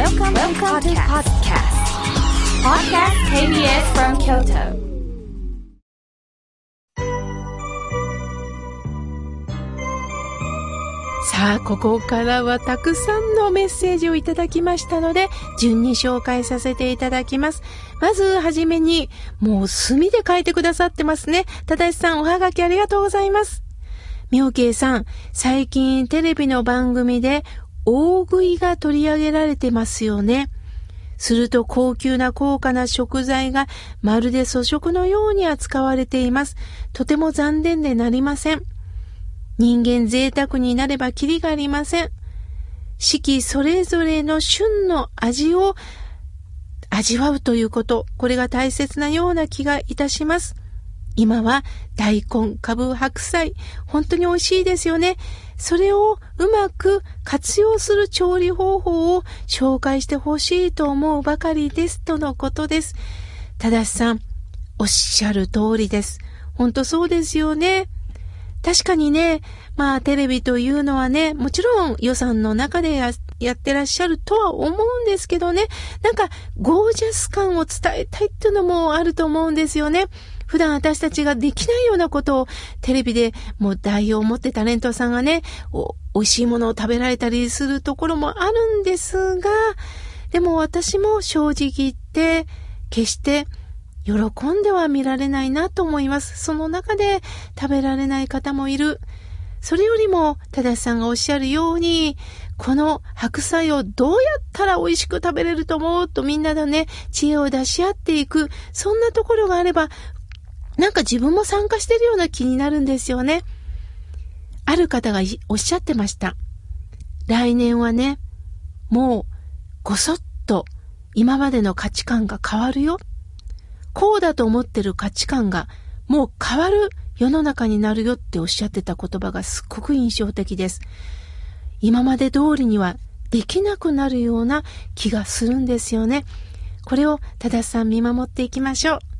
Welcome, Welcome to podcast. Podcast KBS from Kyoto. さあ、ここからはたくさんのメッセージをいただきましたので、順に紹介させていただきます。まず、はじめに、もう墨で書いてくださってますね。ただしさん、おはがきありがとうございます。妙慶さん、最近テレビの番組で大食いが取り上げられてますよね。すると高級な高価な食材がまるで粗食のように扱われています。とても残念でなりません。人間贅沢になればキリがありません。四季それぞれの旬の味を味わうということ、これが大切なような気がいたします。今は大根、かぶ、白菜、本当に美味しいですよね。それをうまく活用する調理方法を紹介してほしいと思うばかりですとのことです。ただしさん、おっしゃる通りです。本当そうですよね。確かにね、まあテレビというのはね、もちろん予算の中でややってらっしゃるとは思うんですけどね、なんかゴージャス感を伝えたいっていうのもあると思うんですよね。普段私たちができないようなことをテレビでもう代表を持ってタレントさんがね、美味しいものを食べられたりするところもあるんですが、でも私も正直言って、決して喜んでは見られないなと思います。その中で食べられない方もいる。それよりも、正さんがおっしゃるように、この白菜をどうやったら美味しく食べれると思うとみんなでね、知恵を出し合っていく。そんなところがあれば、なんか自分も参加してるような気になるんですよね。ある方がおっしゃってました。来年はね、もう、ごそっと今までの価値観が変わるよ。こうだと思ってる価値観がもう変わる世の中になるよっておっしゃってた言葉がすっごく印象的です。今まで通りにはできなくなるような気がするんですよね。これをたださん見守っていきましょう。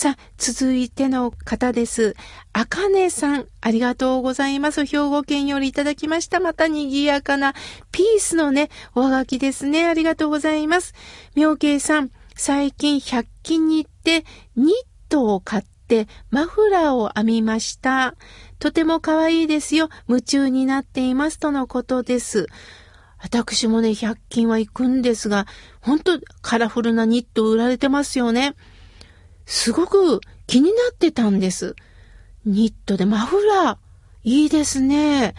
さあ、続いての方です。あかねさん、ありがとうございます。兵庫県よりいただきました。また賑やかなピースのね、おはがきですね。ありがとうございます。妙慶さん、最近100均に行ってニットを買ってマフラーを編みました。とても可愛いですよ。夢中になっていますとのことです。私もね、100均は行くんですが、ほんとカラフルなニット売られてますよね。すごく気になってたんです。ニットでマフラー。いいですね。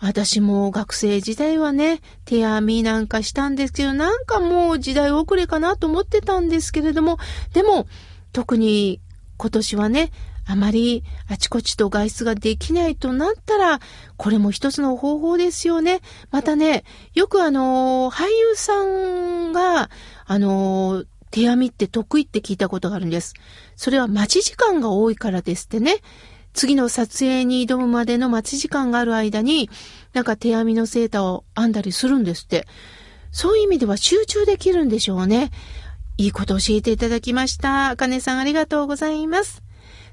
私も学生時代はね、手編みなんかしたんですけど、なんかもう時代遅れかなと思ってたんですけれども、でも、特に今年はね、あまりあちこちと外出ができないとなったら、これも一つの方法ですよね。またね、よくあの、俳優さんが、あの、手編みって得意って聞いたことがあるんです。それは待ち時間が多いからですってね。次の撮影に挑むまでの待ち時間がある間に、なんか手編みのセーターを編んだりするんですって。そういう意味では集中できるんでしょうね。いいこと教えていただきました。あかねさんありがとうございます。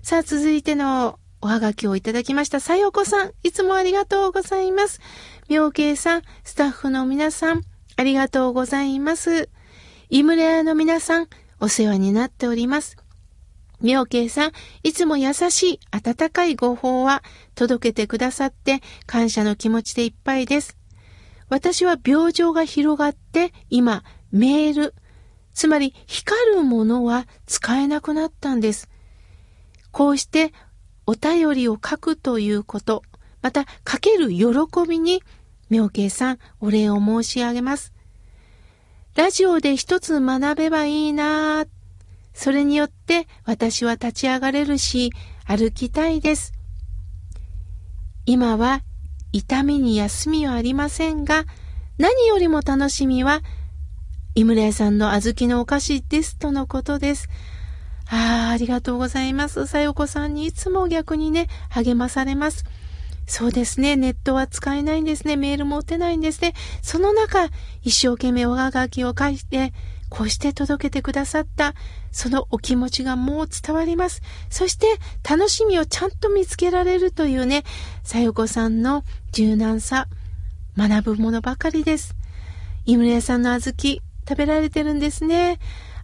さあ、続いてのおはがきをいただきました。さよこさん、いつもありがとうございます。妙慶さん、スタッフの皆さん、ありがとうございます。イムレアの皆さん、お世話になっております。妙慶さん、いつも優しい温かいご法は届けてくださって感謝の気持ちでいっぱいです。私は病状が広がって今メール、つまり光るものは使えなくなったんです。こうしてお便りを書くということ、また書ける喜びに妙慶さんお礼を申し上げます。ラジオで一つ学べばいいなそれによって私は立ち上がれるし、歩きたいです。今は痛みに休みはありませんが、何よりも楽しみは、井村屋さんの小豆のお菓子ですとのことです。ああ、ありがとうございます。さよこさんにいつも逆にね、励まされます。そうですね。ネットは使えないんですね。メールも打てないんですね。その中、一生懸命おががきを書いて、こうして届けてくださった、そのお気持ちがもう伝わります。そして楽しみをちゃんと見つけられるというね、さよこさんの柔軟さ、学ぶものばかりです。井村屋さんの小豆、食べられてるんですね。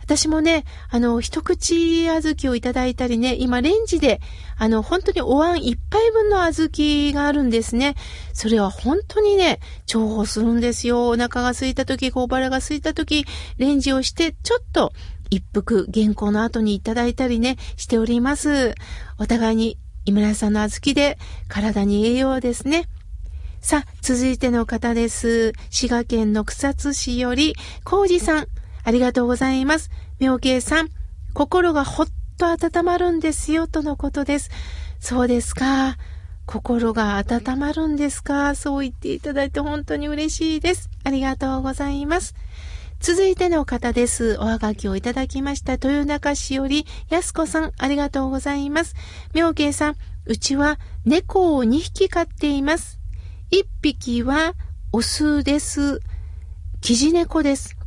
私もね、あの、一口小豆をいただいたりね、今レンジで、あの、本当にお椀一杯分の小豆があるんですね。それは本当にね、重宝するんですよ。お腹が空いた時、小腹が空いた時、レンジをして、ちょっと、一服、原稿の後にいただいたりね、しております。お互いに、井村さんの小豆で、体に栄養ですね。さあ、続いての方です。滋賀県の草津市より、コウジさん。ありがとうございます。妙慶さん、心がほっと温まるんですよ、とのことです。そうですか。心が温まるんですか。そう言っていただいて本当に嬉しいです。ありがとうございます。続いての方です。おはがきをいただきました。豊中市より、やすこさん、ありがとうございます。妙慶さん、うちは猫を2匹飼っています。1匹はオスです。キジ猫です。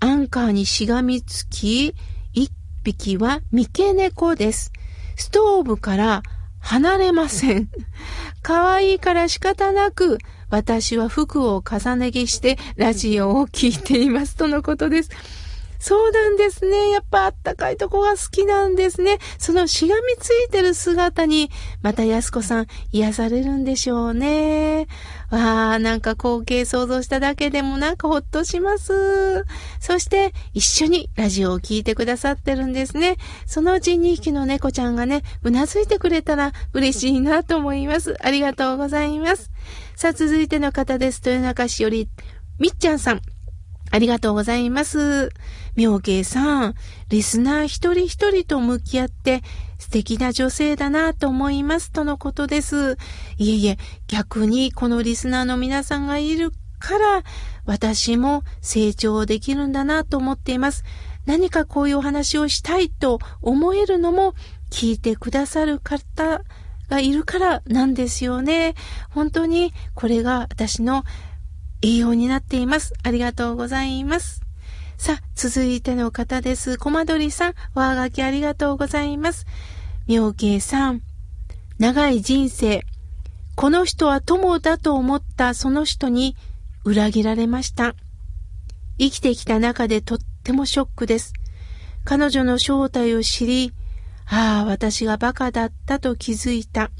アンカーにしがみつき、一匹は三毛猫です。ストーブから離れません。可愛いから仕方なく、私は服を重ね着してラジオを聴いていますとのことです。そうなんですね。やっぱあったかいとこが好きなんですね。そのしがみついてる姿に、また安子さん癒されるんでしょうね。わあ、なんか光景想像しただけでもなんかほっとします。そして一緒にラジオを聴いてくださってるんですね。そのうち2匹の猫ちゃんがね、うなずいてくれたら嬉しいなと思います。ありがとうございます。さあ、続いての方です。豊中市より、みっちゃんさん。ありがとうございます。妙慶さん、リスナー一人一人と向き合って素敵な女性だなと思いますとのことです。いえいえ、逆にこのリスナーの皆さんがいるから私も成長できるんだなと思っています。何かこういうお話をしたいと思えるのも聞いてくださる方がいるからなんですよね。本当にこれが私の栄養になっています。ありがとうございます。さあ、続いての方です。コマドリさん、おはがきありがとうございます。妙慶さん、長い人生、この人は友だと思ったその人に裏切られました。生きてきた中でとってもショックです。彼女の正体を知り、ああ、私が馬鹿だったと気づいた。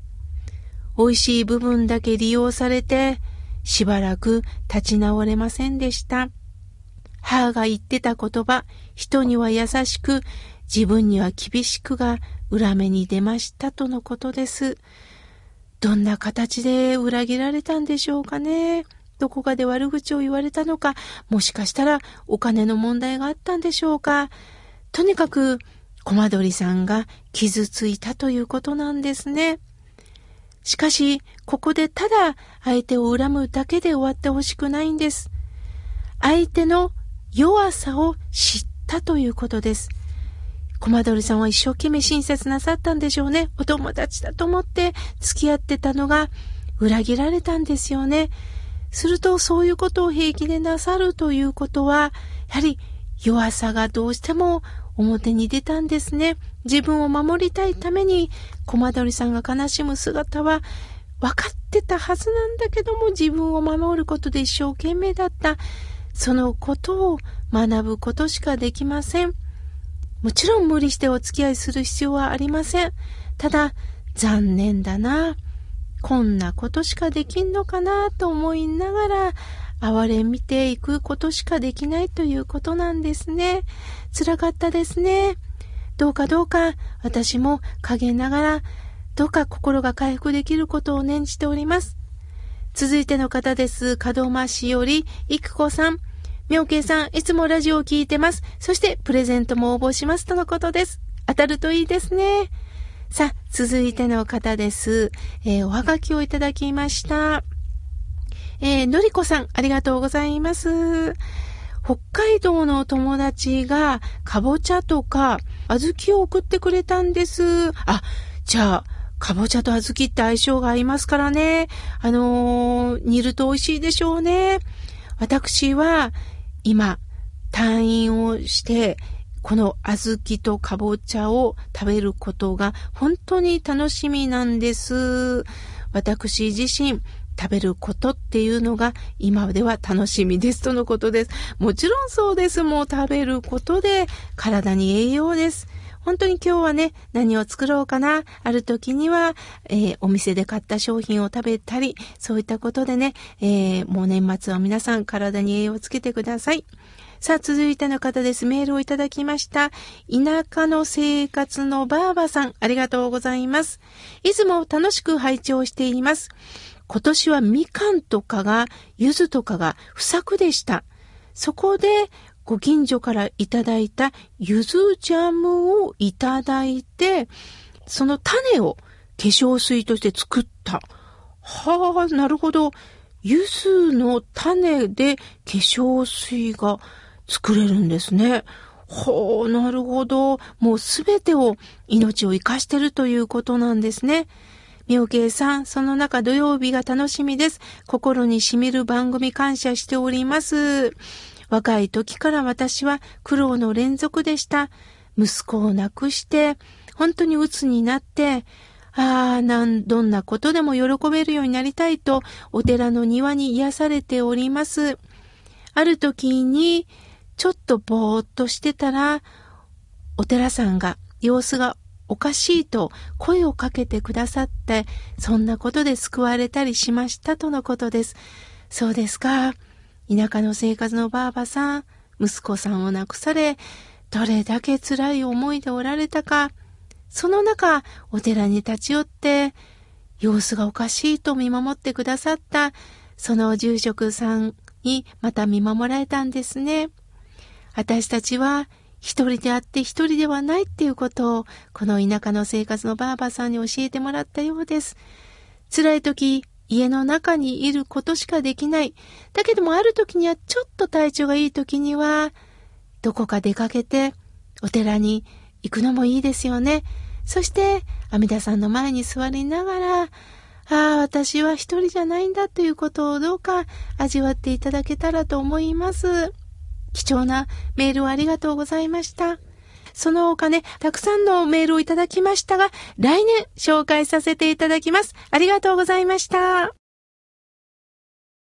美味しい部分だけ利用されて、しばらく立ち直れませんでした。母が言ってた言葉、人には優しく、自分には厳しくが裏目に出ましたとのことです。どんな形で裏切られたんでしょうかね。どこかで悪口を言われたのか、もしかしたらお金の問題があったんでしょうか。とにかく、コマドリさんが傷ついたということなんですね。しかし、ここでただ相手を恨むだけで終わってほしくないんです。相手の弱さを知ったということです。コマドリさんは一生懸命親切なさったんでしょうね。お友達だと思って付き合ってたのが裏切られたんですよね。するとそういうことを平気でなさるということは、やはり弱さがどうしても表に出たんですね。自分を守りたいために、コマドリさんが悲しむ姿は、分かってたはずなんだけども、自分を守ることで一生懸命だった。そのことを学ぶことしかできません。もちろん無理してお付き合いする必要はありません。ただ、残念だな。こんなことしかできんのかなと思いながら、哀れみていくことしかできないということなんですね。辛かったですね。どうかどうか私も陰ながらどうか心が回復できることを念じております。続いての方です。門真市より、いくこさん。妙慶さん、いつもラジオを聞いてます。そして、プレゼントも応募しますとのことです。当たるといいですね。さあ、続いての方です。えー、おはがきをいただきました。えー、のりこさん、ありがとうございます。北海道の友達が、かぼちゃとか、小豆を送ってくれたんです。あ、じゃあ、かぼちゃと小豆って相性が合いますからね。あのー、煮ると美味しいでしょうね。私は今、退院をして、この小豆とかぼちゃを食べることが本当に楽しみなんです。私自身、食べることっていうのが今では楽しみですとのことです。もちろんそうです。もう食べることで体に栄養です。本当に今日はね、何を作ろうかな。ある時には、えー、お店で買った商品を食べたり、そういったことでね、えー、もう年末は皆さん体に栄養をつけてください。さあ、続いての方です。メールをいただきました。田舎の生活のばあばさん、ありがとうございます。いつも楽しく拝聴しています。今年はみかんとかが、柚子とかが不作でした。そこで、ご近所からいただいた柚子ジャムをいただいて、その種を化粧水として作った。はあ、なるほど。柚子の種で化粧水が作れるんですね。ほう、なるほど。もうすべてを命を生かしてるということなんですね。妙慶さん、その中土曜日が楽しみです。心に染みる番組感謝しております。若い時から私は苦労の連続でした。息子を亡くして、本当に鬱になって、ああ、なん、どんなことでも喜べるようになりたいと、お寺の庭に癒されております。ある時に、ちょっとぼーっとしてたら、お寺さんが様子がおかしいと声をかけてくださって、そんなことで救われたりしましたとのことです。そうですか。田舎の生活のばあばさん、息子さんを亡くされ、どれだけ辛い思いでおられたか、その中、お寺に立ち寄って、様子がおかしいと見守ってくださった、その住職さんにまた見守られたんですね。私たちは一人であって一人ではないっていうことを、この田舎の生活のばあばさんに教えてもらったようです。辛い時、家の中にいることしかできない。だけどもある時にはちょっと体調がいい時には、どこか出かけてお寺に行くのもいいですよね。そして、阿弥陀さんの前に座りながら、ああ、私は一人じゃないんだということをどうか味わっていただけたらと思います。貴重なメールをありがとうございました。その他ね、たくさんのメールをいただきましたが、来年紹介させていただきます。ありがとうございました。